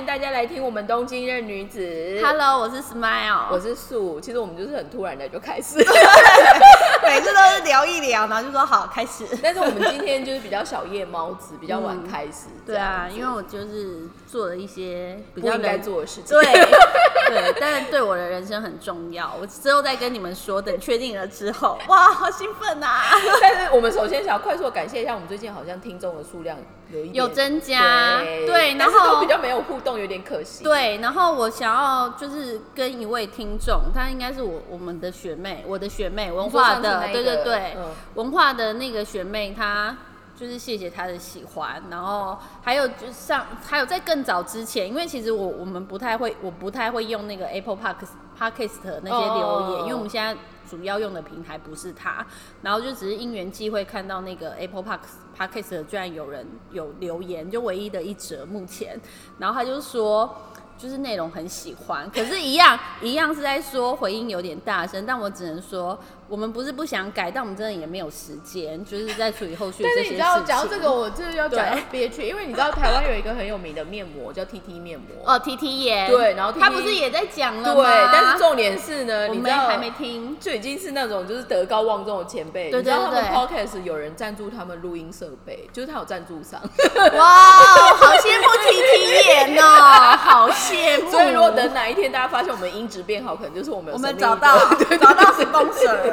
迎大家来听我们东京任女子。Hello，我是 Smile，我是素。其实我们就是很突然的就开始，每次都是聊一聊，然后就说好开始。但是我们今天就是比较小夜猫子，比较晚开始。对啊，因为我就是做了一些比不应该做的事情。对对，但是对我的人生很重要。我之后再跟你们说，等确定了之后，哇，好兴奋啊！但是我们首先想要快速的感谢一下，我们最近好像听众的数量有一点有增加对，然后比较没有互动，有点可惜。对，然后我想要就是跟一位听众，她应该是我我们的学妹，我的学妹，文化的，对对对，嗯文化的那个学妹，她就是谢谢他的喜欢，然后还有就上还有在更早之前，因为其实我我们不太会，我不太会用那个 Apple Park Podcast 那些留言，哦因为我们现在主要用的平台不是它，然后就只是因缘际会看到那个 Apple Park Podcast 居然有人有留言，就唯一的一则目前，然后他就说。就是内容很喜欢，可是，一样一样是在说回音有点大声，但我只能说，我们不是不想改，但我们真的也没有时间，就是在处理后续这些事情。但是你知道，讲到这个，我就是要讲憋屈，因为你知道台湾有一个很有名的面膜叫 TT 面膜。哦，T T 耶，对然后 TT 他不是也在讲了对吗？，但是重点是呢，我们还没听，就已经是那种就是德高望重的前辈，对你知道他们对对 podcast 有人赞助他们录音设备，就是他有赞助商，哇，好羡慕 T T 耶哦，好羡慕。所以如果等哪一天大家发现我们音质变好，可能就是我们有我们找到找到对找到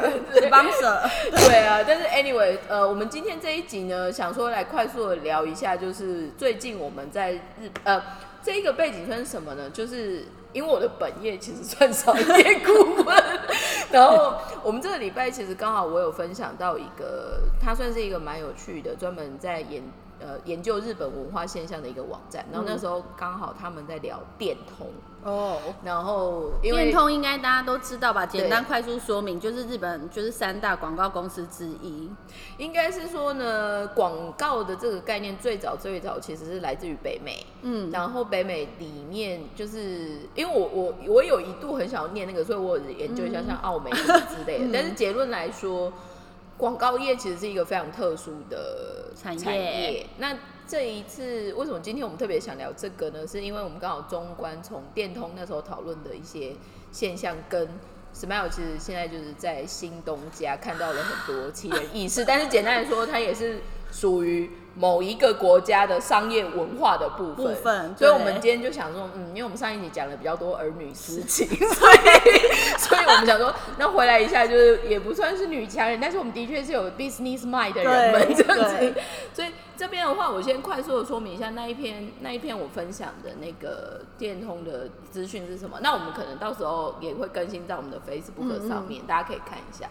sponsor，sponsor，对。啊，但是 anyway，呃，我们今天这一集呢，想说来快速的聊一下，就是最近我们在日呃这一个背景算是什么呢？就是因为我的本业其实算商业顾问，然后我们这个礼拜其实刚好我有分享到一个，它算是一个蛮有趣的，专门在研呃研究日本文化现象的一个网站，然后那时候刚好他们在聊电通，哦。然后因为电通应该大家都知道吧？简单快速说明，就是日本就是三大广告公司之一。应该是说呢，广告的这个概念最早最早其实是来自于北美，嗯，然后北美里面就是因为我我我有一度很想要念那个，所以我研究一下像澳美什么之类的。嗯但是结论来说，广告业其实是一个非常特殊的产业。那这一次为什么今天我们特别想聊这个呢？是因为我们刚好中观从电通那时候讨论的一些现象跟。Smile 其实现在就是在新东家看到了很多奇人异事，但是简单来说，它也是属于某一个国家的商业文化的部分。部分所以我们今天就想说，嗯，因为我们上一集讲了比较多儿女私情，所以 所以我们想说，那回来一下就是也不算是女强人，但是我们的确是有 business mind 的人们这样子。所以这边的话，我先快速的说明一下那一篇那一篇我分享的那个电通的资讯是什么。那我们可能到时候也会更新在我们的 Facebook 上面，大家可以看一下。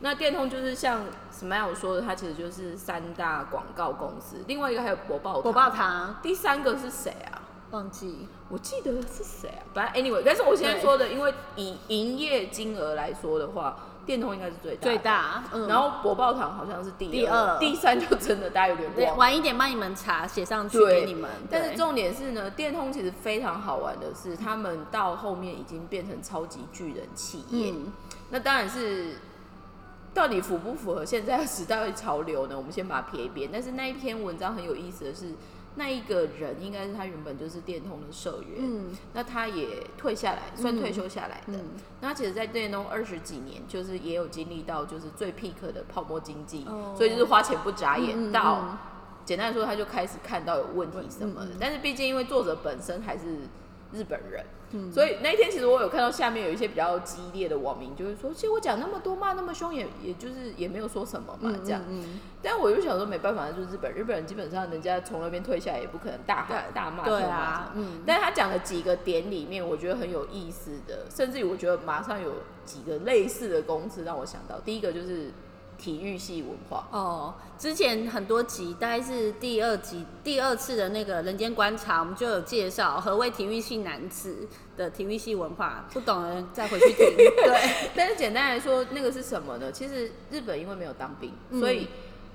那电通就是像 Smile 说的，它其实就是三大广告公司，另外一个还有博报堂火爆糖第三个是谁啊？忘记我记得是谁啊？反正 anyway，但是我现在说的，因为以营业金额来说的话，电通应该是最大最。大，嗯，然后博报堂好像是第第二第三就真的大家有点对忘了。晚一点帮你们查写上去对给你们。但是重点是呢，电通其实非常好玩的是，他们到后面已经变成超级巨人企业。嗯，那当然是到底符不符合现在的时代的潮流呢？我们先把它撇一边。但是那一篇文章很有意思的是，那一个人应该是他原本就是电通的社员，嗯那他也退下来，算退休下来的。嗯那他其实，在电通二十几年，就是也有经历到就是最 peak 的泡沫经济，哦所以就是花钱不眨眼。到嗯简单来说，他就开始看到有问题什么的。嗯嗯嗯但是毕竟因为作者本身还是日本人，嗯。所以那一天其实我有看到下面有一些比较激烈的网民，就是说，其实我讲那么多骂那么凶，也也就是也没有说什么嘛，这样。嗯但我就想说，没办法，就是日本，日本人基本上人家从那边退下来，也不可能大喊大骂，对啊，嗯，但是他讲的几个点里面，我觉得很有意思的，甚至于我觉得马上有几个类似的公司让我想到，第一个就是体育系文化，哦，之前很多集，大概是第二集第二次的那个《人间观察》，我们就有介绍何谓体育系男子的体育系文化，不懂的人再回去听。对，但是简单来说，那个是什么呢？其实日本因为没有当兵，嗯所以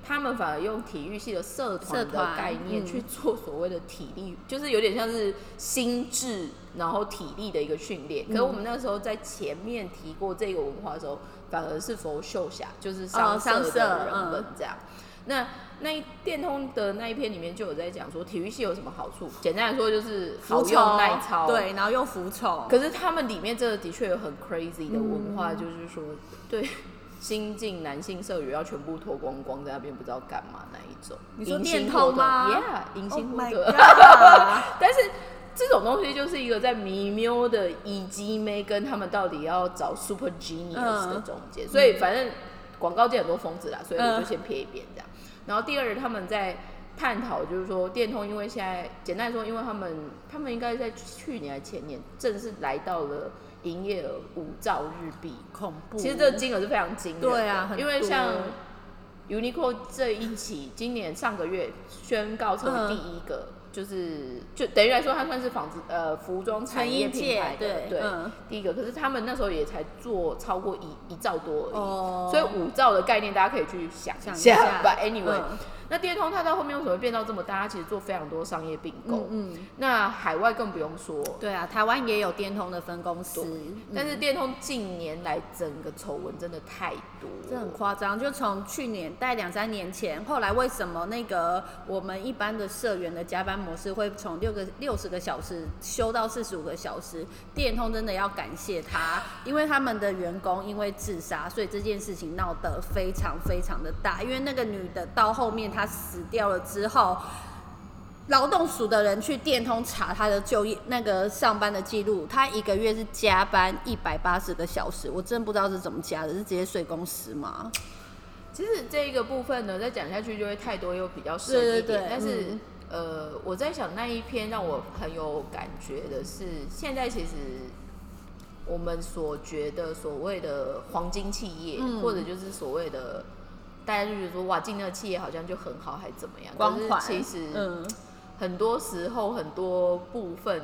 他们反而用体育系的社团的概念嗯去做所谓的体力，就是有点像是心智然后体力的一个训练。可是我们那时候在前面提过这个文化的时候，反而是佛秀霞，就是商社哦商社的人们嗯这样。那那一电通的那一篇里面就有在讲说体育系有什么好处，简单来说就是好服用耐操，。对，然后又服从。可是他们里面这个的确有很 crazy 的文嗯化，就是说对新进男性社员要全部脱光光在那边不知道干嘛那一种。你说电通吗？Yeah，迎 Oh 新活动。但是这种东西就是一个在迷喵的以及妹跟他们到底要找 super genius 嗯的中间，所以反正广告界很多疯子啦，所以我就嗯先撇一边这样。然后第二，他们在探讨就是说电通，因为现在简单来说，因为他们他们应该在去年还前年正式来到了营业额五兆日币，恐怖。其实这个金额是非常惊人的，对啊因为像 Uniqlo 这一期今年上个月宣告成为第一个，就是就等于来说，它算是纺织呃服装产业品牌的对第一个。可是他们那时候也才做超过一一兆多而已，哦所以五兆的概念大家可以去想象一一下。anyway，、嗯那电通它到后面为什么会变到这么大？它其实做非常多商业并购，嗯嗯，那海外更不用说。对啊，台湾也有电通的分公司，但是电通近年来整个丑闻真的太多了，这很夸张，就从去年大概两三年前，后来为什么那个我们一般的社员的加班模式会从六个六十个小时修到四十五个小时？电通真的要感谢他，因为他们的员工因为自杀，所以这件事情闹得非常非常的大。因为那个女的到后面她死掉了之后。劳动署的人去电通查他的就业那个上班的记录，他一个月是加班一百八十个小时，我真不知道是怎么加的，是直接睡公司吗？其实这一个部分呢，再讲下去就会太多又比较深一点。对对对但是、嗯呃，我在想那一篇让我很有感觉的是，现在其实我们所觉得所谓的黄金企业，嗯或者就是所谓的大家就觉得说哇进那个企业好像就很好，还怎么样？光环，其实、嗯，很多时候很多部分。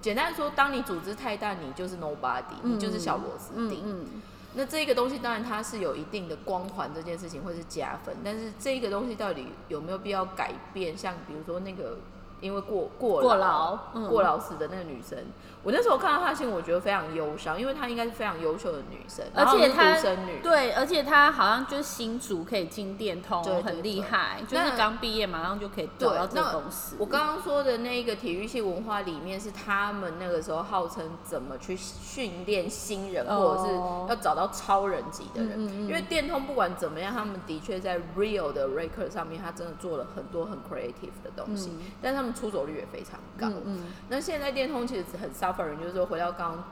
简单说，当你组织太大，你就是 nobody，、你就是小螺丝钉。嗯那这个东西当然它是有一定的光环，这件事情会是加分，但是这个东西到底有没有必要改变？像比如说那个因为过过过劳嗯过劳死的那个女生，我那时候看到她的新闻，我觉得非常忧伤，因为她应该是非常优秀的女生，而且她独生女，对，而且她好像就是新竹可以进电通，很厉害，就是刚毕业马上就可以找到这个公司。我刚刚说的那个体育系文化里面，是他们那个时候号称怎么去训练新人，哦或者是要找到超人级的人。嗯嗯嗯因为电通不管怎么样，他们的确在 real 的 record 上面，他真的做了很多很 creative 的东西，嗯但他们出走率也非常高。嗯嗯那现在电通其实很 suffering，就是说回到刚刚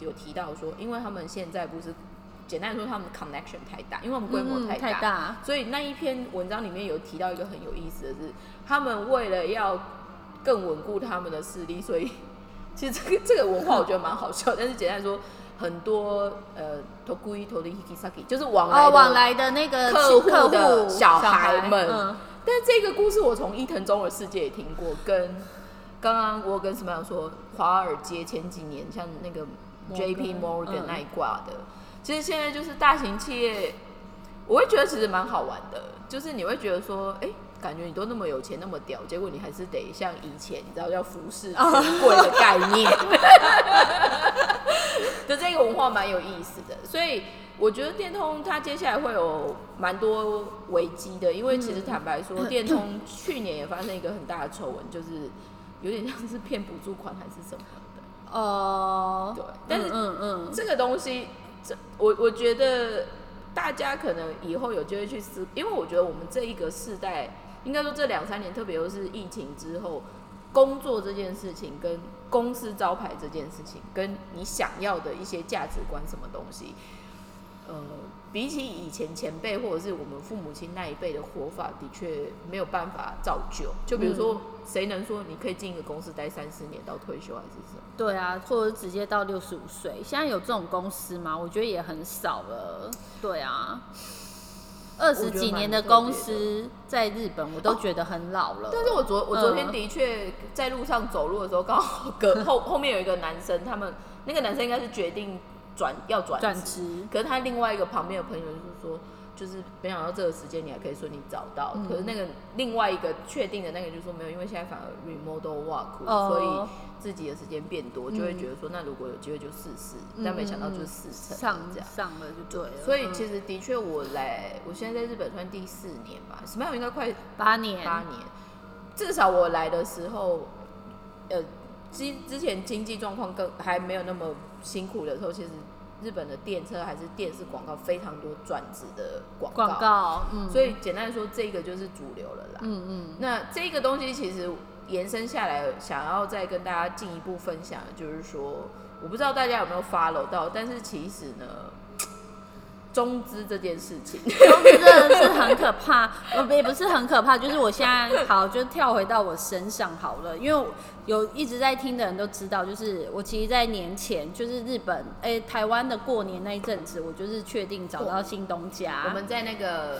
有提到说，因为他们现在不是简单来说，他们 connection 太大，因为我们规模嗯太大，太大，所以那一篇文章里面有提到一个很有意思的是，他们为了要更稳固他们的势力，所以 其实这个这个文化我觉得蛮好笑，但是简单来说，很多呃 tokui tori hikisaki 就是往来哦，往来的那个客户的小孩孩们。嗯。但这个故事我从伊藤忠的世界也听过，跟刚刚我有跟什么样说，华尔街前几年像那个 J.P. Morgan 嗯。那一挂的，其实现在就是大型企业，我会觉得其实蛮好玩的，就是你会觉得说，哎、感觉你都那么有钱那么屌，结果你还是得像以前你知道要服侍权贵的概念，的这个文化蛮有意思的，所以我觉得电通它接下来会有蛮多危机的，因为其实坦白说，电通去年也发生一个很大的丑闻，就是有点像是骗补助款还是什么的。哦，对但是嗯嗯这个东西，这我我觉得大家可能以后有机会去思，因为我觉得我们这一个世代，应该说这两三年，特别又是疫情之后，工作这件事情跟公司招牌这件事情，跟你想要的一些价值观什么东西，呃，比起以前前辈或者是我们父母亲那一辈的活法，的确没有办法造就。就比如说，谁能说你可以进一个公司待三四年到退休还是什么？对啊，或者直接到六十五岁，现在有这种公司吗？我觉得也很少了。对啊，二十几年的公司在日本，我都觉得很老了。但是我昨我昨天嗯的确在路上走路的时候，刚好隔 后后面有一个男生，他们那个男生应该是决定转要转转职，可是他另外一个旁边的朋友就是说，就是没想到这个时间你还可以顺利找到。嗯可是那个另外一个确定的那个就是说没有，因为现在反而 remote work，、哦所以自己的时间变多，就会觉得说那如果有机会就试试，但没想到就是四成上这样。上了就对了。所以其实的确，我来，我现在在日本算第四年吧，Smile 应该快八年，八年，至少我来的时候，呃，之之前经济状况更还没有那么辛苦的时候，其实日本的电车还是电视广告非常多转职的广告，广告，嗯，所以简单来说，这个就是主流了啦。嗯嗯，那这个东西其实延伸下来，想要再跟大家进一步分享，就是说，我不知道大家有没有 follow 到，但是其实呢，中资这件事情，中资真的是很可怕，我 也不是很可怕，就是我现在好就跳回到我身上好了，因为有一直在听的人都知道，就是我其实，在年前就是日本哎、台湾的过年那一阵子，我就是确定找到新东家，我们在那个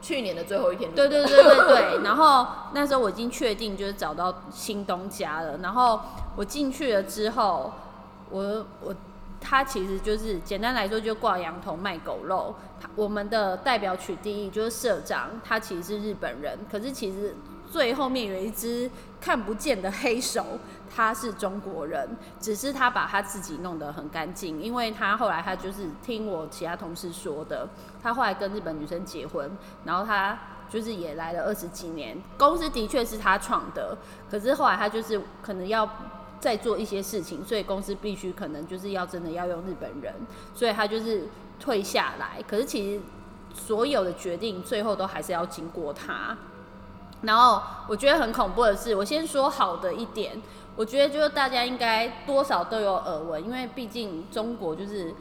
去年的最后一天，对对对对对，然后那时候我已经确定就是找到新东家了，然后我进去了之后，我我他其实就是简单来说就挂羊头卖狗肉，我们的代表取缔役就是社长，他其实是日本人，可是其实最后面有一只看不见的黑手，他是中国人，只是他把他自己弄得很干净，因为他后来他就是听我其他同事说的，他后来跟日本女生结婚，然后他就是也来了二十几年，公司的确是他创的，可是后来他就是可能要在做一些事情，所以公司必须可能就是要真的要用日本人，所以他就是退下来。可是其实所有的决定最后都还是要经过他。然后我觉得很恐怖的是，我先说好的一点，我觉得就是大家应该多少都有耳闻，因为毕竟中国就是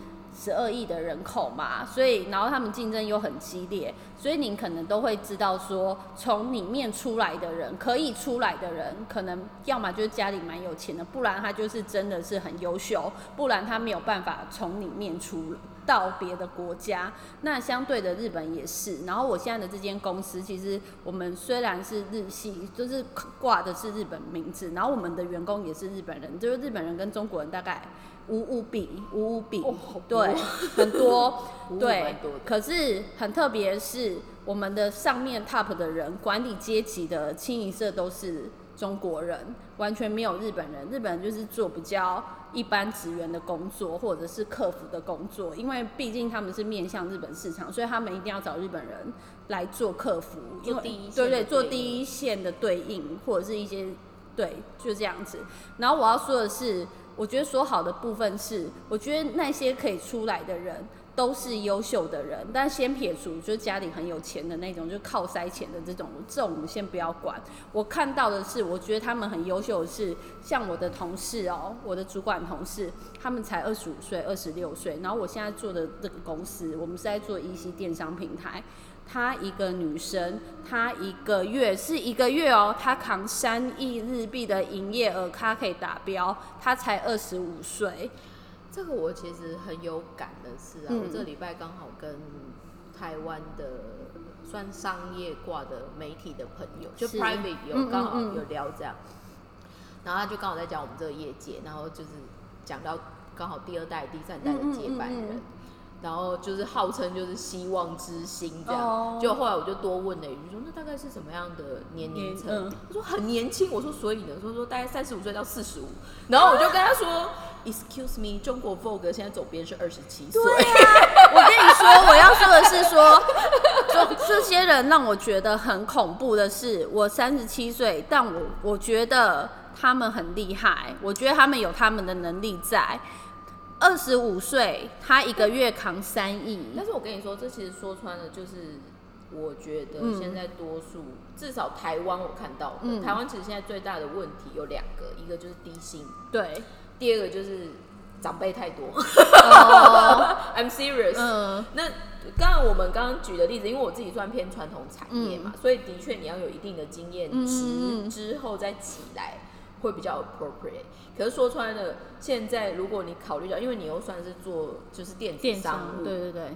十二亿的人口嘛，所以然后他们竞争又很激烈，所以你可能都会知道说，从里面出来的人，可以出来的人，可能要么就是家里蛮有钱的，不然他就是真的是很优秀，不然他没有办法从里面出到别的国家。那相对的日本也是，然后我现在的这间公司，其实我们虽然是日系，就是挂的是日本名字，然后我们的员工也是日本人，就是日本人跟中国人大概五五比五五比，哦对，很多，对。可是很特别是，我们的上面 top 的人，管理阶级的清一色都是中国人，完全没有日本人。日本人就是做比较一般职员的工作，或者是客服的工作，因为毕竟他们是面向日本市场，所以他们一定要找日本人来做客服，因为第一对对，的对做第一线的对应，或者是一些对，就这样子。然后我要说的是，我觉得说好的部分是，我觉得那些可以出来的人都是优秀的人，但先撇除就是家里很有钱的那种，就靠塞钱的这种，这种我们先不要管。我看到的是，我觉得他们很优秀的是，像我的同事哦，我的主管同事，他们才二十五岁、二十六岁，然后我现在做的这个公司，我们是在做一系电商平台。她一个女生，她一个月是一个月哦，她扛三亿日币的营业额，她可以达标，她才二十五岁。这个我其实很有感的是啊，嗯我这个礼拜刚好跟台湾的算商业挂的媒体的朋友，就 private 有刚好嗯有聊这样，然后他就刚好在讲我们这个业界，然后就是讲到刚好第二代、第三代的接班人。然后就是号称就是希望之星这样，哦就后来我就多问了一句说，那大概是什么样的年龄层？嗯他说很年轻，我说所以呢，说说大概三十五岁到四十五，然后我就跟他说，Excuse me，中国 Vogue 现在总编是二十七岁，我跟你说，我要说的是说，这这些人让我觉得很恐怖的是，我三十七岁，但我我觉得他们很厉害，我觉得他们有他们的能力在。二十五岁，他一个月扛三亿，但是我跟你说，这其实说穿了就是。我觉得嗯。现在多数，至少台湾我看到的，嗯。台湾其实现在最大的问题有两个，一个就是低薪，对，第二个就是长辈太多。哦，I'm serious。嗯，那刚刚我们刚刚举的例子，因为我自己算偏传统产业嘛，所以的确你要有一定的经验嗯值之后再起来会比较 appropriate。可是说穿了，现在如果你考虑到，因为你又算是做就是电子电商商，务，对对对，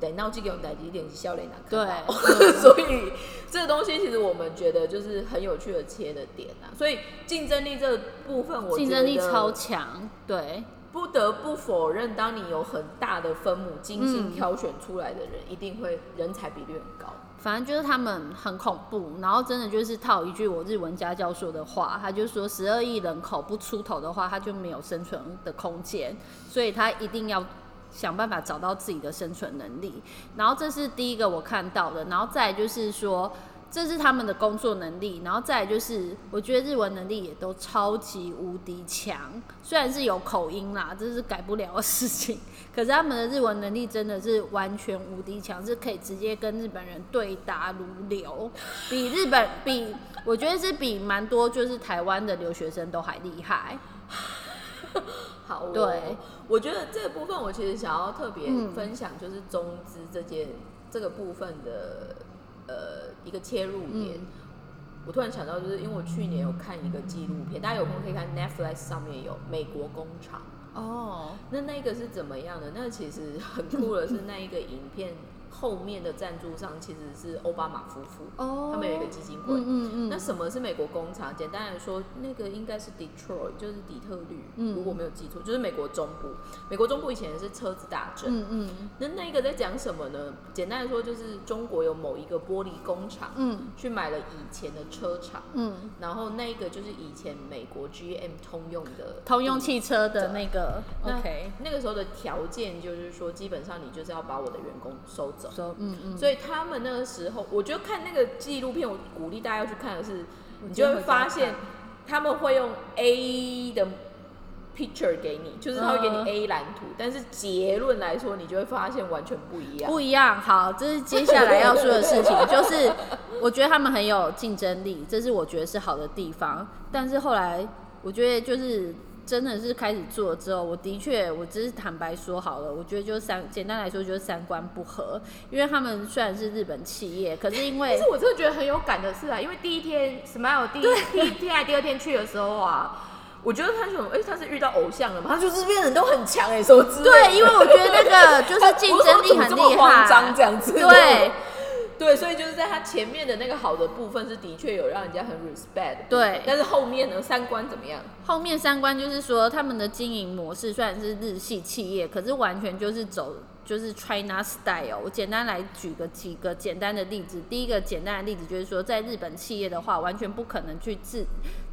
对，那这个用代一点是笑脸难对看到，所以这个东西其实我们觉得就是很有趣的切的点啊。所以竞争力这个部分，我竞争力超强，对，不得不否认，当你有很大的分母精心嗯挑选出来的人，一定会人才比率很高。反正就是他们很恐怖，然后真的就是套一句我日文家教说的话，他就说十二亿人口不出头的话，他就没有生存的空间，所以他一定要想办法找到自己的生存能力。然后这是第一个我看到的，然后再就是说。这是他们的工作能力，然后再来就是，我觉得日文能力也都超级无敌强，虽然是有口音啦，这是改不了的事情。可是他们的日文能力真的是完全无敌强，是可以直接跟日本人对答如流，比日本比我觉得是比蛮多就是台湾的留学生都还厉害。好、哦，对，我觉得这个部分我其实想要特别嗯分享，就是中资这件、这个部分的呃一个切入点。嗯我突然想到，就是因为我去年有看一个纪录片，大家有空可以看 Netflix 上面有《美国工厂》。哦，那那个是怎么样的？那其实很酷的是，那一个影片后面的赞助商其实是奥巴马夫妇，哦他们有一个基金会。嗯嗯嗯，那什么是美国工厂？简单来说，那个应该是 Detroit，就是底特律，嗯如果没有记错，就是美国中部。美国中部以前是车子大镇。嗯嗯那那个在讲什么呢？简单来说，就是中国有某一个玻璃工厂，嗯去买了以前的车厂，嗯，然后那个就是以前美国 GM 通用的通用汽车的那个 OK，那个时候的条件就是说，基本上你就是要把我的员工收嗯嗯，所以他们那个时候，我觉得看那个纪录片，我鼓励大家要去看的是，你就会发现他们会用 A 的 picture 给你，就是他会给你嗯 A 蓝图，但是结论来说，你就会发现完全不一样。不一样。好，这是接下来要说的事情，就是我觉得他们很有竞争力，这是我觉得是好的地方。但是后来我觉得就是真的是开始做之后，我的确我只是坦白说好了，我觉得就是三简单来说就是三观不合，因为他们虽然是日本企业，可是因为但是我真的觉得很有感的是啊，因为第一天 Smile 第一第一天还第二天去的时候啊，我觉得他想，哎、他是遇到偶像了嘛？他就是变人都很强哎、什么之类的对，因为我觉得那个就是竞争力很厉我说 怎么这么慌张害，这样子。对。对，所以就是在他前面的那个好的部分是的确有让人家很 respect 对但是后面呢，三观怎么样？后面三观就是说，他们的经营模式虽然是日系企业，可是完全就是走就是 China style。我简单来举个几个简单的例子。第一个简单的例子就是说，在日本企业的话，完全不可能去自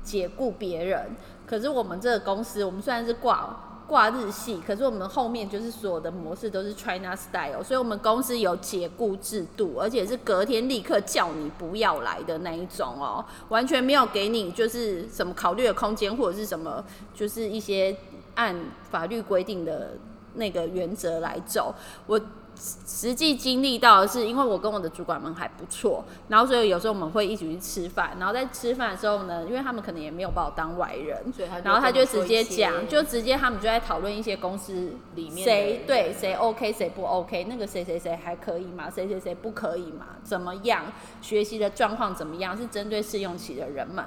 解雇别人。可是我们这个公司，我们虽然是挂挂日系，可是我们后面就是所有的模式都是 China style，所以我们公司有解雇制度，而且是隔天立刻叫你不要来的那一种哦，完全没有给你就是什么考虑的空间，或者是什么就是一些按法律规定的那个原则来走。我实际经历到的是，因为我跟我的主管们还不错，然后所以有时候我们会一起去吃饭，然后在吃饭的时候呢，因为他们可能也没有把我当外人，所以他然后他就直接讲，就直接他们就在讨论一些公司里面谁对谁 OK 谁不 OK，那个谁谁谁还可以嘛，谁谁谁不可以嘛，怎么样，学习的状况怎么样，是针对试用期的人们。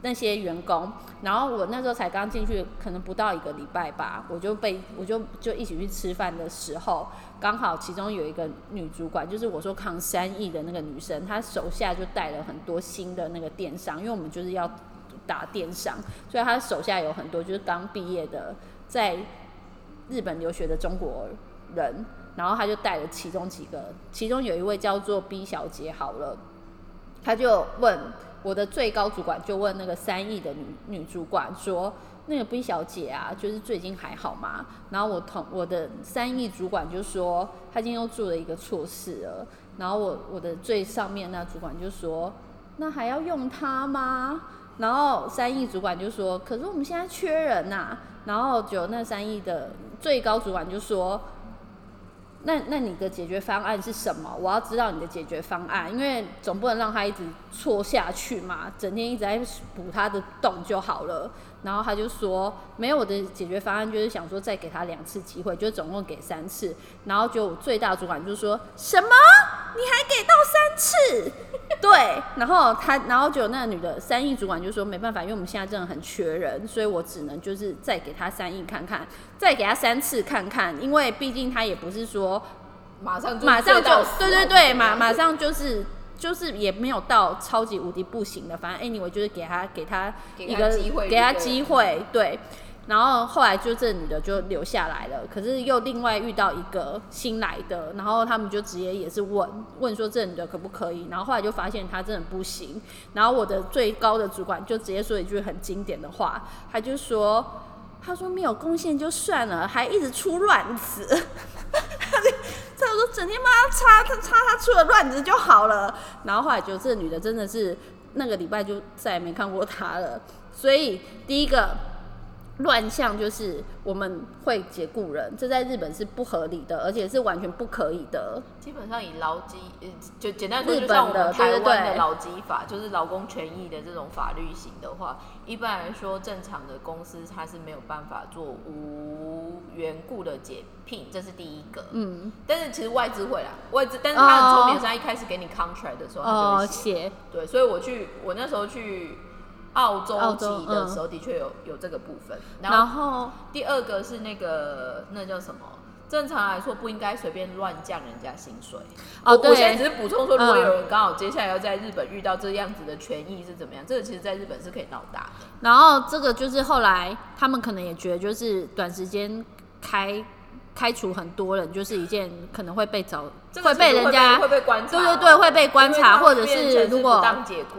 那些员工，然后我那时候才刚进去，可能不到一个礼拜吧，我就被我就就一起去吃饭的时候，刚好其中有一个女主管，就是我说扛三亿的那个女生，她手下就带了很多新的那个电商，因为我们就是要打电商，所以她手下有很多就是刚毕业的在日本留学的中国人，然后她就带了其中几个，其中有一位叫做 B 小姐，好了，她就问。我的最高主管就问那个三亿的女女主管说：“那个 B 小姐啊，就是最近还好吗？”然后我同我的三亿主管就说：“她今天又做了一个错事了。”然后我我的最上面那主管就说：“那还要用她吗？”然后三亿主管就说：“可是我们现在缺人呐、然后就那三亿的最高主管就说。那那你的解决方案是什么？我要知道你的解决方案，因为总不能让他一直错下去嘛，整天一直在补他的洞就好了。然后他就说，没有我的解决方案，就是想说再给他两次机会，就总共给三次。然后就我最大主管就说什么？你还给到三次？对，然后他，然后就那个女的三亿主管就说没办法，因为我们现在真的很缺人，所以我只能就是再给他三亿看看，再给他三次看看，因为毕竟他也不是说马上就马上就对对对，马马上就是就是也没有到超级无敌不行的，反正 anyway 就是给他给他一个机会给他机会，对。然后后来就这女的就留下来了，可是又另外遇到一个新来的，然后他们就直接也是问问说这女的可不可以，然后后来就发现她真的不行，然后我的最高的主管就直接说一句很经典的话，他就说他说没有贡献就算了，还一直出乱子，说整天帮他擦他擦他出了乱子就好了，然后后来就这女的真的是那个礼拜就再也没看过他了，所以第一个。乱象就是我们会解雇人，这在日本是不合理的，而且是完全不可以的。基本上以劳基，呃，就简单说，就像我们台湾的劳基法，就是劳工权益的这种法律型的话，一般来说，正常的公司它是没有办法做无缘故的解聘，这是第一个。嗯，但是其实外资会啦，外资，但是他的聪明，是他一开始给你 contract 的时候，他就哦，会写。写对，所以我去，我那时候去澳洲籍的时候，的确有有这个部分。然然后后第二个是那个那叫什么？正常来说不应该随便乱降人家薪水。哦我我现在对只是补充说，如果嗯有人刚好接下来要在日本遇到这样子的权益是怎么样，这个其实在日本是可以闹大的。然后这个就是后来他们可能也觉得，就是短时间开开除很多人，就是一件可能会被找这个会被人家会被观察，对对对会被观察，或者是如果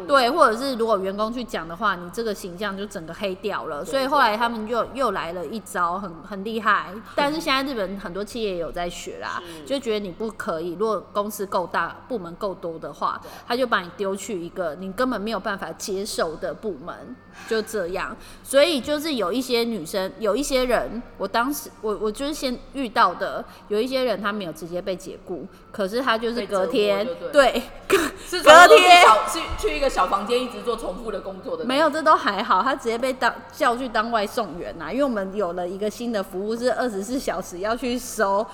对，或者是如果员工去讲的话，你这个形象就整个黑掉了。对所以后来他们又又来了一招，很很厉害。但是现在日本很多企业也有在学啦，就觉得你不可以，如果公司够大，部门够多的话，他就把你丢去一个你根本没有办法接受的部门，就这样。所以就是有一些女生，有一些人，我当时我我就是先遇到的，有一些人他没有直接被解雇，可是他就是隔天对隔是隔天小去去一个小房间一直做重复的工作的，没有，这都还好，他直接被当叫去当外送员呐、因为我们有了一个新的服务，是二十四小时要去收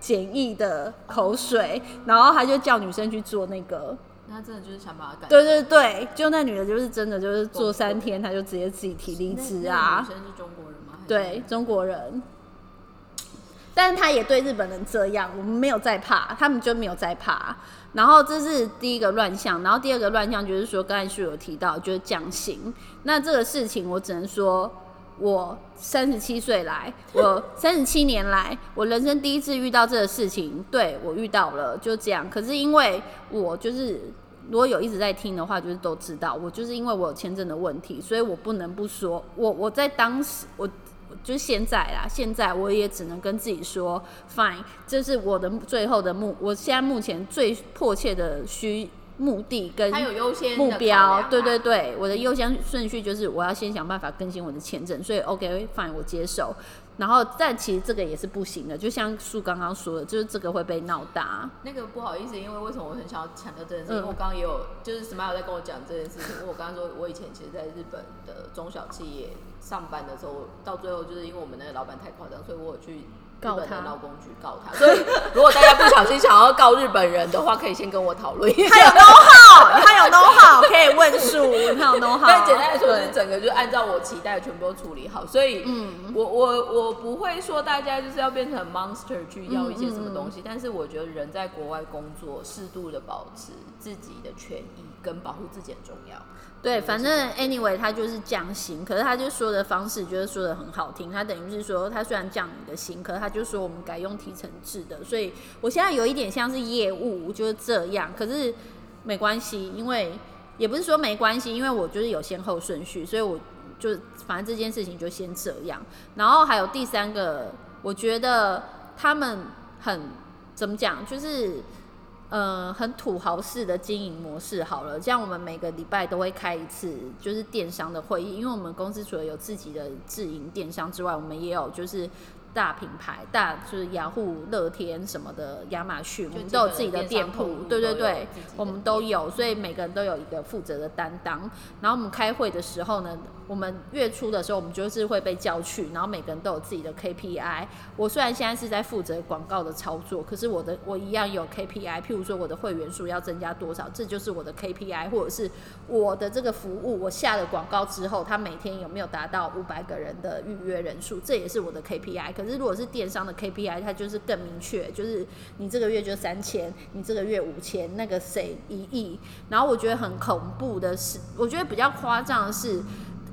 简易的口水，然后他就叫女生去做那个，那真的就是想把他赶对对对，就那女的就是真的就是做三天，他就直接自己提离职啊。女，生是中国人吗？对，中国人。但是他也对日本人这样，我们没有在怕，他们就没有在怕。然后这是第一个乱象，然后第二个乱象就是说，刚才是有提到，就是降薪。那这个事情我只能说，我三十七岁来，我 三十七年来，我人生第一次遇到这个事情，对我遇到了，就这样。可是因为我就是如果有一直在听的话，就是都知道，我就是因为我有签证的问题，所以我不能不说，我我在当时我。就是现在啦，现在我也只能跟自己说，fine，这是我的最后的目，我现在目前最迫切的需目的跟还有优先目标，对对对，我的优先顺序就是我要先想办法更新我的签证，所以 OK fine 我接受。然后，但其实这个也是不行的，就像树刚刚说的，就是这个会被闹大。那个不好意思，因为为什么我很想要强调这件事？嗯因为我刚刚也有，就是 Smile 在跟我讲这件事情。因为我刚刚说，我以前其实在日本的中小企业上班的时候，到最后就是因为我们那个老板太夸张，所以我有去日告他本的劳工局告他。所以如果大家不小心想要告日本人的话，可以先跟我讨论一下。他有 know how，他有 know how，可以问数，他有 know how。但简单来说，就是整个就按照我期待的全部都处理好，所以，嗯我我我不会说大家就是要变成 monster 去要一些什么东嗯西，但是我觉得人在国外工作，适度的保持自己的权益跟保护自己很重要。对，反正 anyway 他就是降薪，可是他就说的方式就是说的很好听，他等于是说他虽然降你的薪，可是他就说我们改用提成制的，所以我现在有一点像是业务，就是这样，可是没关系，因为也不是说没关系，因为我就是有先后顺序，所以我就反正这件事情就先这样，然后还有第三个，我觉得他们很怎么讲，就是。呃，很土豪式的经营模式好了，这样我们每个礼拜都会开一次，就是电商的会议，因为我们公司除了有自己的自营电商之外，我们也有就是大品牌，大就是雅虎、乐天什么的，亚马逊，我们都有自己的店铺，对对对，我们都有，所以每个人都有一个负责的担当。然后我们开会的时候呢，我们月初的时候，我们就是会被叫去，然后每个人都有自己的 KPI。我虽然现在是在负责广告的操作，可是我的我一样有 KPI，譬如说我的会员数要增加多少，这就是我的 KPI，或者是我的这个服务，我下了广告之后，它每天有没有达到五百个人的预约人数，这也是我的 KPI。可是如果是电商的 KPI，它就是更明确，就是你这个月就三千，你这个月五千，那个谁一亿。然后我觉得很恐怖的是，我觉得比较夸张的是。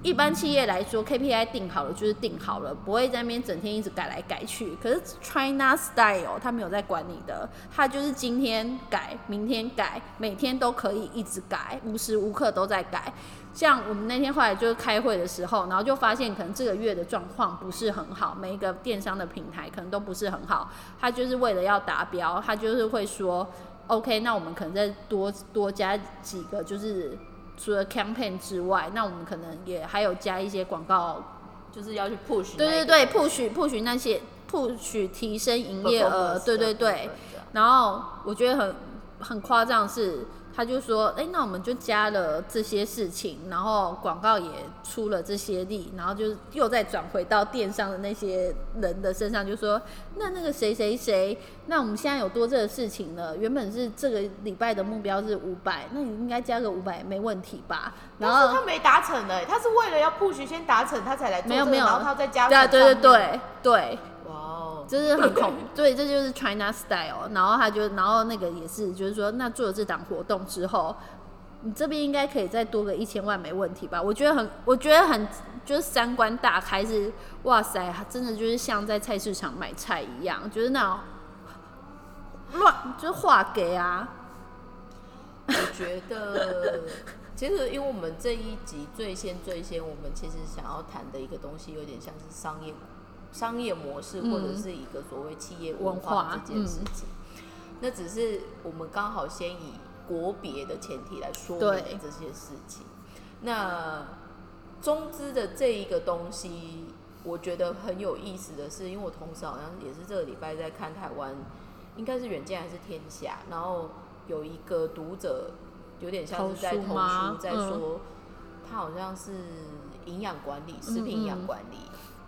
一般企业来说，KPI 定好了就是定好了，不会在那边整天一直改来改去。可是 China Style 他没有在管你的，他就是今天改，明天改，每天都可以一直改，无时无刻都在改。像我们那天后来就是开会的时候，然后就发现可能这个月的状况不是很好，每一个电商的平台可能都不是很好。他就是为了要达标，他就是会说，OK，那我们可能再多多加几个，就是除了 campaign 之外，那我们可能也还有加一些广告，就是要去 push。对对对，push push 那些 push 提升营业额，对对对。然后我觉得很很夸张是。他就说：“哎，那我们就加了这些事情，然后广告也出了这些力，然后就又再转回到电商的那些人的身上，就说那那个谁谁谁，那我们现在有多这个事情了。原本是这个礼拜的目标是五百，那你应该加个五百没问题吧？然后他没达成呢，他是为了要 push 先达成，他才来做这个，然后他再加对对对对对。”就是很恐，对，这就是 China style。然后他就，然后那个也是，就是说，那做了这档活动之后，你这边应该可以再多个一千万，没问题吧？我觉得很，我觉得很，就是三观大开，是哇塞，真的就是像在菜市场买菜一样，就是那种乱，就是话给啊。我觉得，其实因为我们这一集最先最先，我们其实想要谈的一个东西，有点像是商业。商业模式或者是一个所谓企业文化这件事情，那只是我们刚好先以国别的前提来说明这些事情。那中资的这一个东西，我觉得很有意思的是，因为我同时好像也是这个礼拜在看台湾，应该是远见还是天下，然后有一个读者有点像是在投书，在说他好像是营养管理、食品营养管理，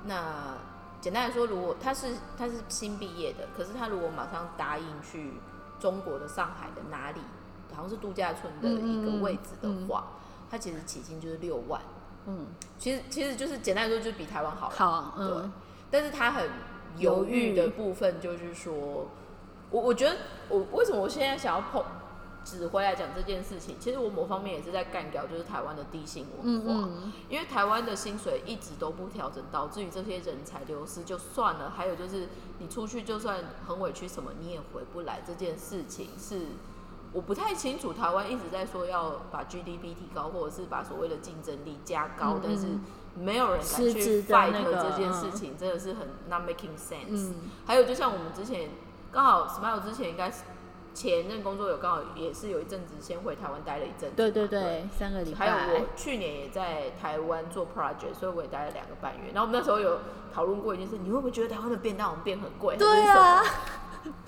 那。简单来说，如果他是他是新毕业的，可是他如果马上答应去中国的上海的哪里，好像是度假村的一个位置的话，他其实起薪就是六万。嗯，其实其实就是简单来说，就是比台湾好。好，对。但是他很犹豫的部分就是说，我我觉得我为什么我现在想要碰。指挥来讲这件事情，其实我某方面也是在干掉，就是台湾的低薪文化。因为台湾的薪水一直都不调整，导致于这些人才流失就算了，还有就是你出去就算很委屈什么，你也回不来。这件事情是我不太清楚，台湾一直在说要把 GDP 提高，或者是把所谓的竞争力加高，但是没有人敢去 fight 这件事情，真的是很 not making sense。还有就像我们之前刚好 Smile 之前应该是。前任工作有刚好也是有一阵子先回台湾待了一阵子，对对对，三个礼拜。还有我去年也在台湾做 project，所以我也待了两个半月。然后我们那时候有讨论过一件事，你会不会觉得台湾的便当变很贵？对啊。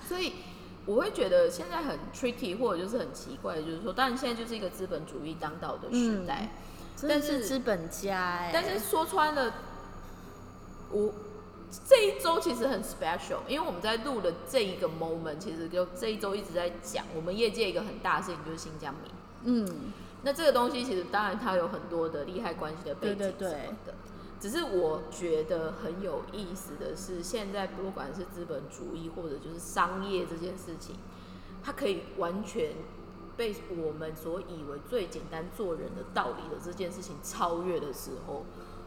所以我会觉得现在很 tricky，或者就是很奇怪，就是说，当然现在就是一个资本主义当道的时代，但是资本家，但是说穿了，我。这一周其实很 special，因为我们在录的这一个 moment，其实就这一周一直在讲我们业界一个很大的事情，就是新疆米。嗯，那这个东西其实当然它有很多的利害关系的背景什么的，只是我觉得很有意思的是，现在不管是资本主义或者就是商业这件事情，它可以完全被我们所以为最简单做人的道理的这件事情超越的时候。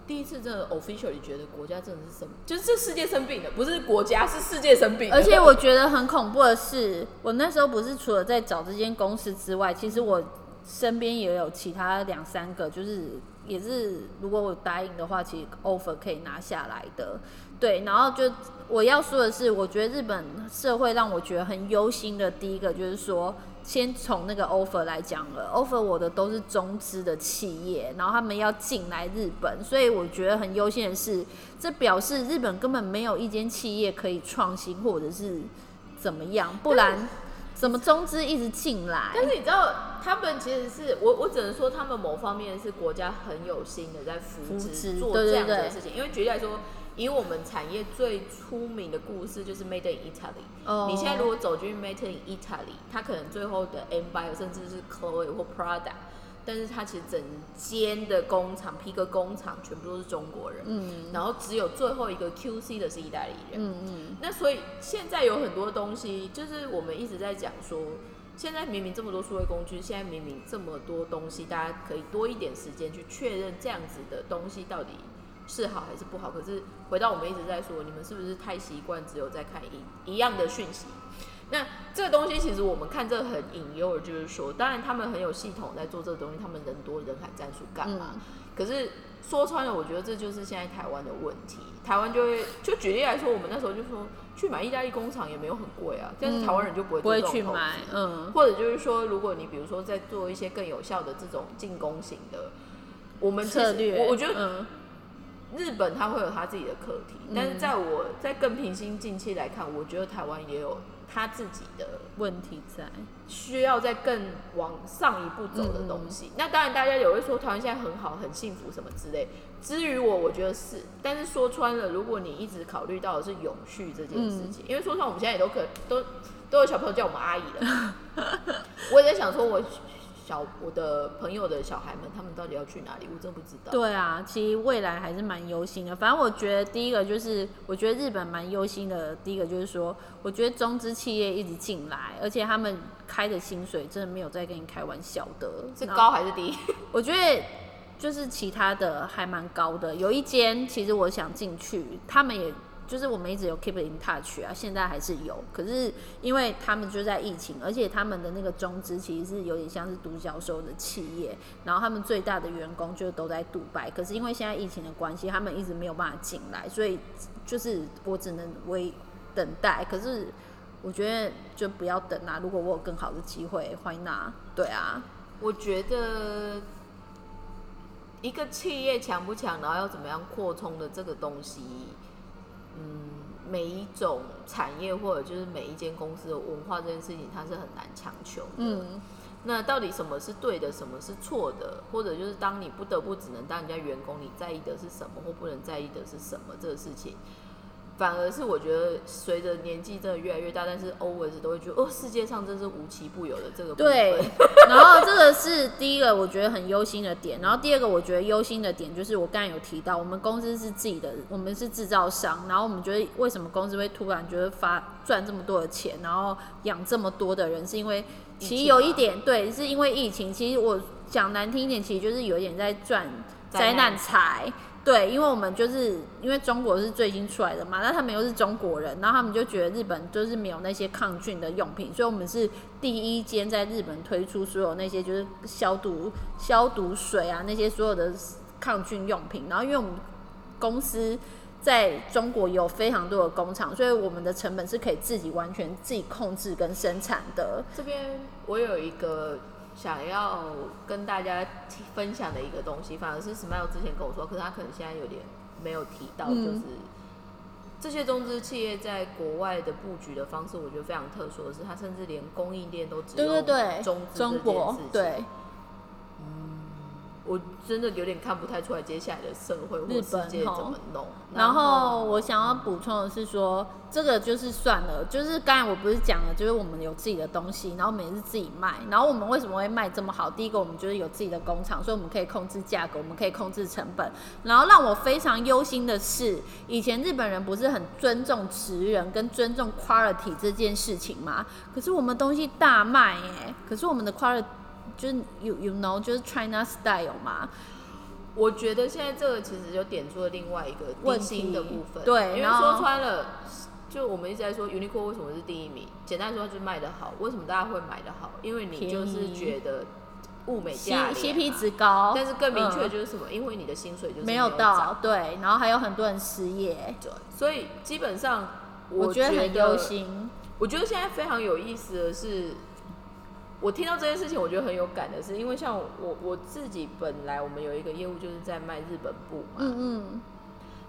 第一次真的 official，你觉得国家真的是什么，就是这世界生病了，不是国家，是世界生病。而且我觉得很恐怖的是，我那时候不是除了在找这间公司之外，其实我身边也有其他两三个，就是也是如果我答应的话，其实 offer 可以拿下来的。对，然后就我要说的是，我觉得日本社会让我觉得很忧心的第一个就是说。先从那个 offer 来讲了，offer 我的都是中资的企业，然后他们要进来日本，所以我觉得很忧心的是，这表示日本根本没有一间企业可以创新或者是怎么样，不然怎么中资一直进来？但是你知道，他们其实是我我只能说，他们某方面是国家很有心的在扶持做这样的事情，因为举例来说。以我们产业最出名的故事就是 Made in Italy。你现在如果走进 Made in Italy，它可能最后的 M by 甚至是 Chloe 或 Prada，但是它其实整间的工厂皮革工厂全部都是中国人。嗯。然后只有最后一个 QC 的是意大利人。嗯嗯。那所以现在有很多东西，就是我们一直在讲说，现在明明这么多数位工具，现在明明这么多东西，大家可以多一点时间去确认这样子的东西到底是好还是不好。可是回到我们一直在说，你们是不是太习惯只有在看一一样的讯息？那这个东西其实我们看这很隐忧的，就是说，当然他们很有系统在做这个东西，他们人多人海战术干嘛？可是说穿了，我觉得这就是现在台湾的问题。台湾就会就举例来说，我们那时候就说去买意大利工厂也没有很贵啊，但是台湾人就不会不会去买，嗯，或者就是说，如果你比如说在做一些更有效的这种进攻型的，我们策略，我我觉得日本它会有它自己的课题，但是在我在更平心静气来看，我觉得台湾也有。它自己的问题在，需要再更往上一步走的东西。那当然，大家也会说台湾现在很好、很幸福什么之类。至于我，我觉得是。但是说穿了，如果你一直考虑到的是永续这件事情，因为说穿我们现在也都可都都有小朋友叫我们阿姨了。我也在想说，我。小我的朋友的小孩们，他们到底要去哪里？我真不知道。对啊，其实未来还是蛮忧心的。反正我觉得第一个就是，我觉得日本蛮忧心的。第一个就是说，我觉得中资企业一直进来，而且他们开的薪水真的没有在跟你开玩笑的。是高还是低？我觉得就是其他的还蛮高的。有一间其实我想进去，他们也。就是我们一直有 keep in touch 啊，现在还是有。可是因为他们就在疫情，而且他们的那个中资其实是有点像是独角兽的企业，然后他们最大的员工就都在杜拜。可是因为现在疫情的关系，他们一直没有办法进来，所以就是我只能为等待。可是我觉得就不要等啊！如果我有更好的机会，欢迎拿。对啊，我觉得一个企业强不强，然后要怎么样扩充的这个东西。嗯，每一种产业或者就是每一间公司的文化这件事情，它是很难强求的。嗯，那到底什么是对的，什么是错的？或者就是当你不得不只能当人家员工，你在意的是什么，或不能在意的是什么？这个事情。反而是我觉得，随着年纪真的越来越大，但是 always 都会觉得，哦，世界上真是无奇不有的这个。对。然后这个是第一个我觉得很忧心的点，然后第二个我觉得忧心的点就是我刚才有提到，我们公司是自己的，我们是制造商，然后我们觉得为什么公司会突然觉得发赚这么多的钱，然后养这么多的人，是因为其实有一点对，是因为疫情。其实我讲难听一点，其实就是有一点在赚灾难财。对，因为我们就是因为中国是最新出来的嘛，那他们又是中国人，然后他们就觉得日本就是没有那些抗菌的用品，所以我们是第一间在日本推出所有那些就是消毒消毒水啊，那些所有的抗菌用品。然后因为我们公司在中国有非常多的工厂，所以我们的成本是可以自己完全自己控制跟生产的。这边我有一个。想要跟大家分享的一个东西，反而是 Smile 之前跟我说，可是他可能现在有点没有提到，就是这些中资企业在国外的布局的方式，我觉得非常特殊的是，他甚至连供应链都只有中资中国对。我真的有点看不太出来接下来的社会或世界怎么弄。然后我想要补充的是说，这个就是算了，就是刚才我不是讲了，就是我们有自己的东西，然后我们也是自己卖。然后我们为什么会卖这么好？第一个，我们就是有自己的工厂，所以我们可以控制价格，我们可以控制成本。然后让我非常忧心的是，以前日本人不是很尊重职人跟尊重 quality 这件事情吗？可是我们东西大卖哎，可是我们的 quality。就是 you you know 就是 China style 嘛，我觉得现在这个其实就点出了另外一个问题的部分。对，因为说穿了，就我们一直在说 Uniqlo 为什么是第一名，简单说就是卖的好。为什么大家会买的好？因为你就是觉得物美价廉，CP 值高。但是更明确就是什么？因为你的薪水就是没有到，对。然后还有很多人失业，对。所以基本上，我觉得很忧心。我觉得现在非常有意思的是。我听到这件事情，我觉得很有感的是，因为像我我自己本来我们有一个业务就是在卖日本布嘛，嗯嗯，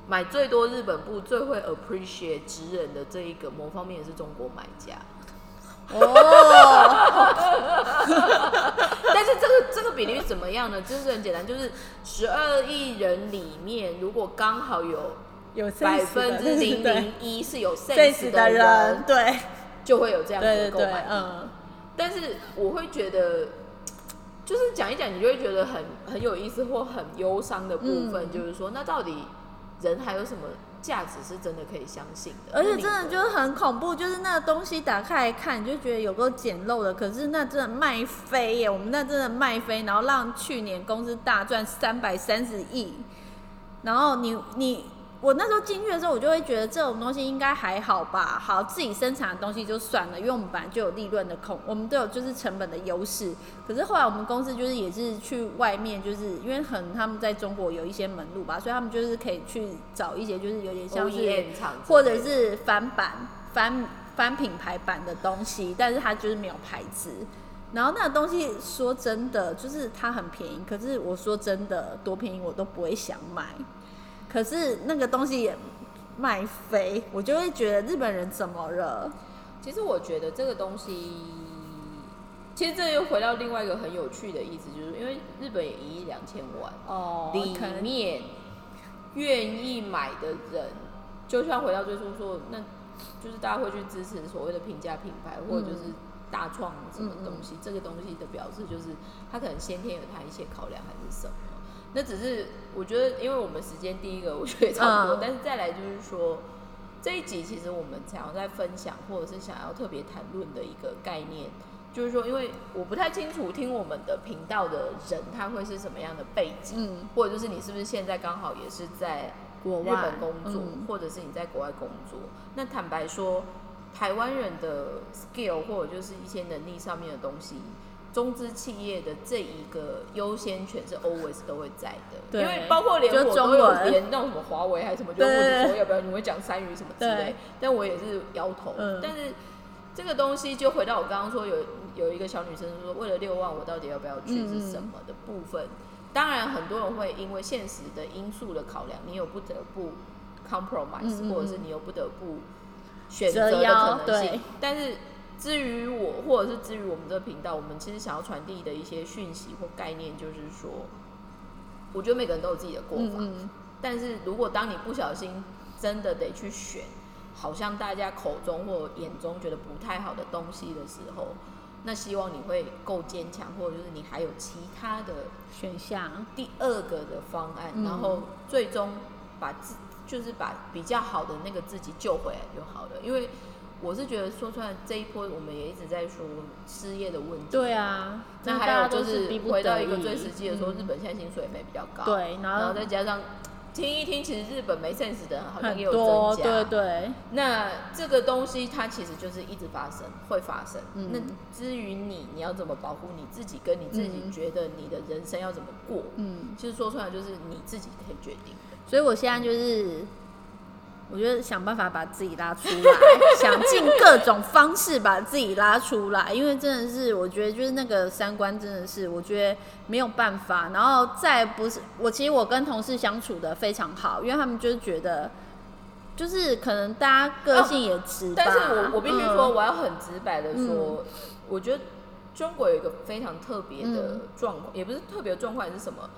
买最多日本布、最会 appreciate 职人的这一个某方面也是中国买家，哦，但是这个这个比例怎么样呢？就是很简单，就是十二亿人里面，如果刚好有有百分之零零一是有 sense 的人，对，就会有这样的购买嗯。但是我会觉得，就是讲一讲，你就会觉得很很有意思或很忧伤的部分，就是说，那到底人还有什么价值是真的可以相信的？而且真的就是很恐怖，就是那个东西打开来看，你就觉得有够简陋的，可是那真的卖飞耶！我们那真的卖飞，然后让去年公司大赚三百三十亿，然后你你我那时候进去的时候，我就会觉得这种东西应该还好吧，好自己生产的东西就算了，因为我们本来就有利润的空，我们都有就是成本的优势。可是后来我们公司就是也是去外面，就是因为可能他们在中国有一些门路吧，所以他们就是可以去找一些就是有点像是或者是翻版翻翻品牌版的东西，但是它就是没有牌子。然后那个东西说真的，就是它很便宜，可是我说真的，多便宜我都不会想买。可是那个东西也卖飞，我就会觉得日本人怎么了？其实我觉得这个东西，其实这又回到另外一个很有趣的意思，就是因为日本也一亿两千万，哦里面愿意买的人，就像回到最初说，那就是大家会去支持所谓的平价品牌，或者就是大创什么东西，这个东西的表示就是他可能先天有他一些考量还是什么。那只是我觉得，因为我们时间第一个我觉得也差不多，嗯但是再来就是说。这一集其实我们想要在分享，或者是想要特别谈论的一个概念，就是说，因为我不太清楚听我们的频道的人他会是什么样的背景，嗯，或者就是你是不是现在刚好也是在日国外本工作，嗯或者是你在国外工作。那坦白说，台湾人的 skill 或者就是一些能力上面的东西，中资企业的这一个优先权是 always 都会在的，因为包括连我都有连那种什么华为还是什么，就问你说要不要你会讲三语什么之类，但我也是摇头。嗯。但是这个东西就回到我刚刚说有有一个小女生说，为了六万我到底要不要去是什么的部分。当然，很多人会因为现实的因素的考量，你有不得不 compromise，、或者是你有不得不选择的可能性。但是至于我，或者是至于我们这个频道，我们其实想要传递的一些讯息或概念，就是说，我觉得每个人都有自己的过法。嗯嗯，但是如果当你不小心真的得去选，好像大家口中或眼中觉得不太好的东西的时候，那希望你会够坚强，或者就是你还有其他的选项，第二个的方案，嗯然后最终把自就是把比较好的那个自己救回来就好了。因为我是觉得说出来这一波，我们也一直在说失业的问题。对啊，那还有就是回到一个最实际的说，嗯日本现在薪水没比较高，对，然然后后再加上听一听，其实日本没 sense 的人好像也有增加。对对，那这个东西它其实就是一直发生，会发生。嗯那至于你，你要怎么保护你自己，跟你自己嗯觉得你的人生要怎么过，嗯，其实说出来就是你自己可以决定的。所以我现在就是，我觉得想办法把自己拉出来，想尽各种方式把自己拉出来，因为真的是，我觉得就是那个三观真的是，我觉得没有办法。然后再不是我，其实我跟同事相处的非常好，因为他们就是觉得。就是可能大家个性也直吧、但是我我必须说，嗯我要很直白的说，我觉得中国有一个非常特别的嗯状况，也不是特别的状况，是什么？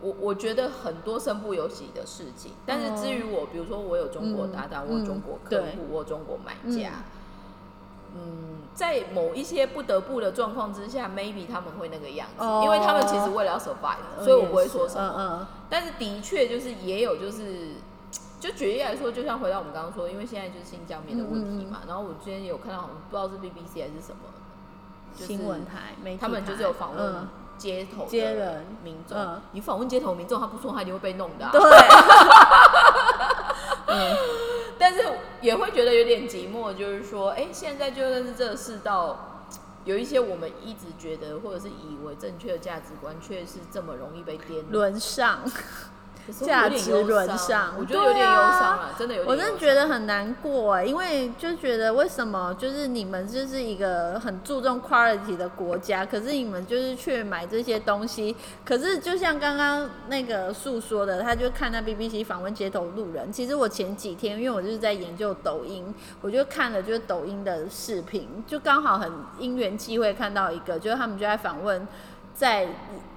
我我觉得很多身不由己的事情，但是至于我，比如说我有中国搭档，我中国客对。户，我有中国买家，嗯，在某一些不得不的状况之下，maybe 他们会那个样子，哦。因为他们其实为了要 survive，所以我不会说什么。嗯嗯。但是的确就是也有就是，就举例来说，就像回到我们刚刚说，因为现在就是新疆棉的问题嗯嘛，然后我之前有看到好像不知道是 BBC 还是什么，就是新闻台他们就是有访问嗯街头街人民众，嗯你访问街头民众，他不说他一定会被弄的、啊，对，但是也会觉得有点寂寞，就是说，哎、现在就算是这个世道，有一些我们一直觉得或者是以为正确的价值观，却是这么容易被颠倒。轮上。价值忧沦丧我觉得有点忧伤了，真的有点。我真的觉得很难过哎，因为就觉得为什么就是你们就是一个很注重 quality 的国家，可是你们就是去买这些东西，可是就像刚刚那个诉说的，他就看那 BBC 访问街头路人。其实我前几天因为我就是在研究抖音，我就看了就是抖音的视频，就刚好很因缘际会看到一个，就是他们就在访问。在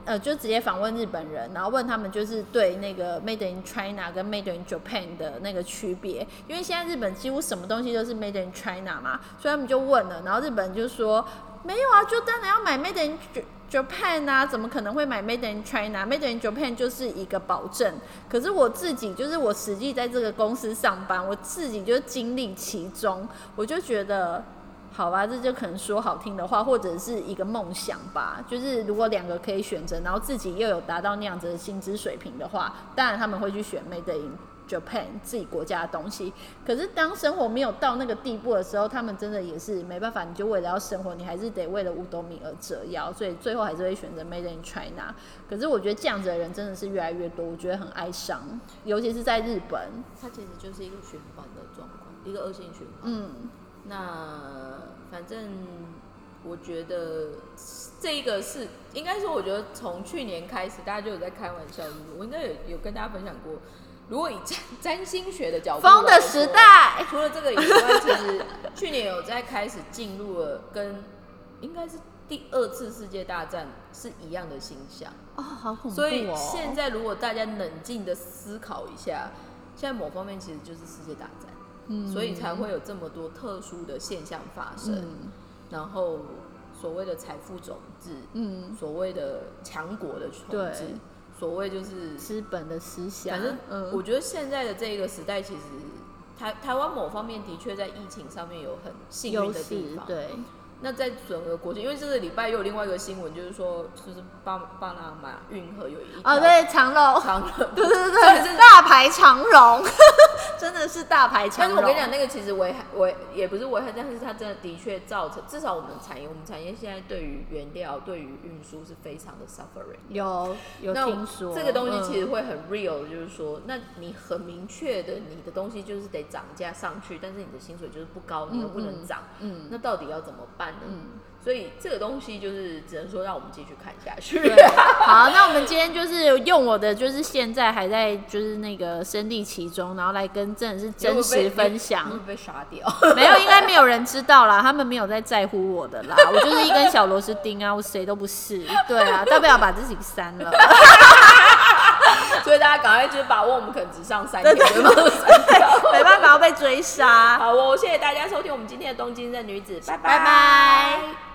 呃，就直接访问日本人，然后问他们就是对那个 Made in China 跟 Made in Japan 的那个区别，因为现在日本几乎什么东西都是 Made in China 嘛，所以他们就问了，然后日本人就说没有啊，就当然要买 Made in Japan 啊，怎么可能会买 Made in China？Made in Japan 就是一个保证。可是我自己就是我实际在这个公司上班，我自己就经历其中，我就觉得。好吧，这就可能说好听的话，或者是一个梦想吧。就是如果两个可以选择，然后自己又有达到那样子的薪资水平的话，当然他们会去选 Made in Japan 自己国家的东西。可是当生活没有到那个地步的时候，他们真的也是没办法，你就为了要生活，你还是得为了五斗米而折腰，所以最后还是会选择 Made in China。可是我觉得这样子的人真的是越来越多，我觉得很哀伤，尤其是在日本，它其实就是一个循环的状况，一个恶性循环。嗯。那反正我觉得这个是应该说，我觉得从去年开始，大家就有在开玩笑。我应该有有跟大家分享过，如果以占占星学的角度，风的时代，除了这个以外，其实去年有在开始进入了跟应该是第二次世界大战是一样的形象哦，好恐怖哦！所以现在如果大家冷静的思考一下，现在某方面其实就是世界大战。所以才会有这么多特殊的现象发生，然后所谓的财富种子，嗯，所谓的强国的统治，所谓就是资本的思想。反正我觉得现在的这个时代，其实台台湾某方面的确在疫情上面有很幸运的地方，对。那在整个国际，因为这个礼拜又有另外一个新闻，就是说，就是巴巴拿马运河有一啊，对，长龙，长龙，对对对，大排长龙，真的是大排长龙。但是我跟你讲，那个其实危害危也不是危害，但是它真的的确造成，至少我们产业，我们产业现在对于原料、对于运输是非常的 suffering。有有听说这个东西其实会很 real，就是说，那你很明确的，你的东西就是得涨价上去，但是你的薪水就是不高，你又不能涨，嗯，那到底要怎么办？嗯，所以这个东西就是只能说让我们继续看下去。好，那我们今天就是用我的，就是现在还在就是那个身历其中，然后来跟真的是真实分享。被杀掉？没有，应该没有人知道啦，他们没有在在乎我的啦。我就是一根小螺丝钉啊，我谁都不是。对啊，大不了把自己删了。所以大家赶快就是把握，我们可能只上三天，没办法要被追杀。好，我谢谢大家收听我们今天的东京的女子，拜拜拜。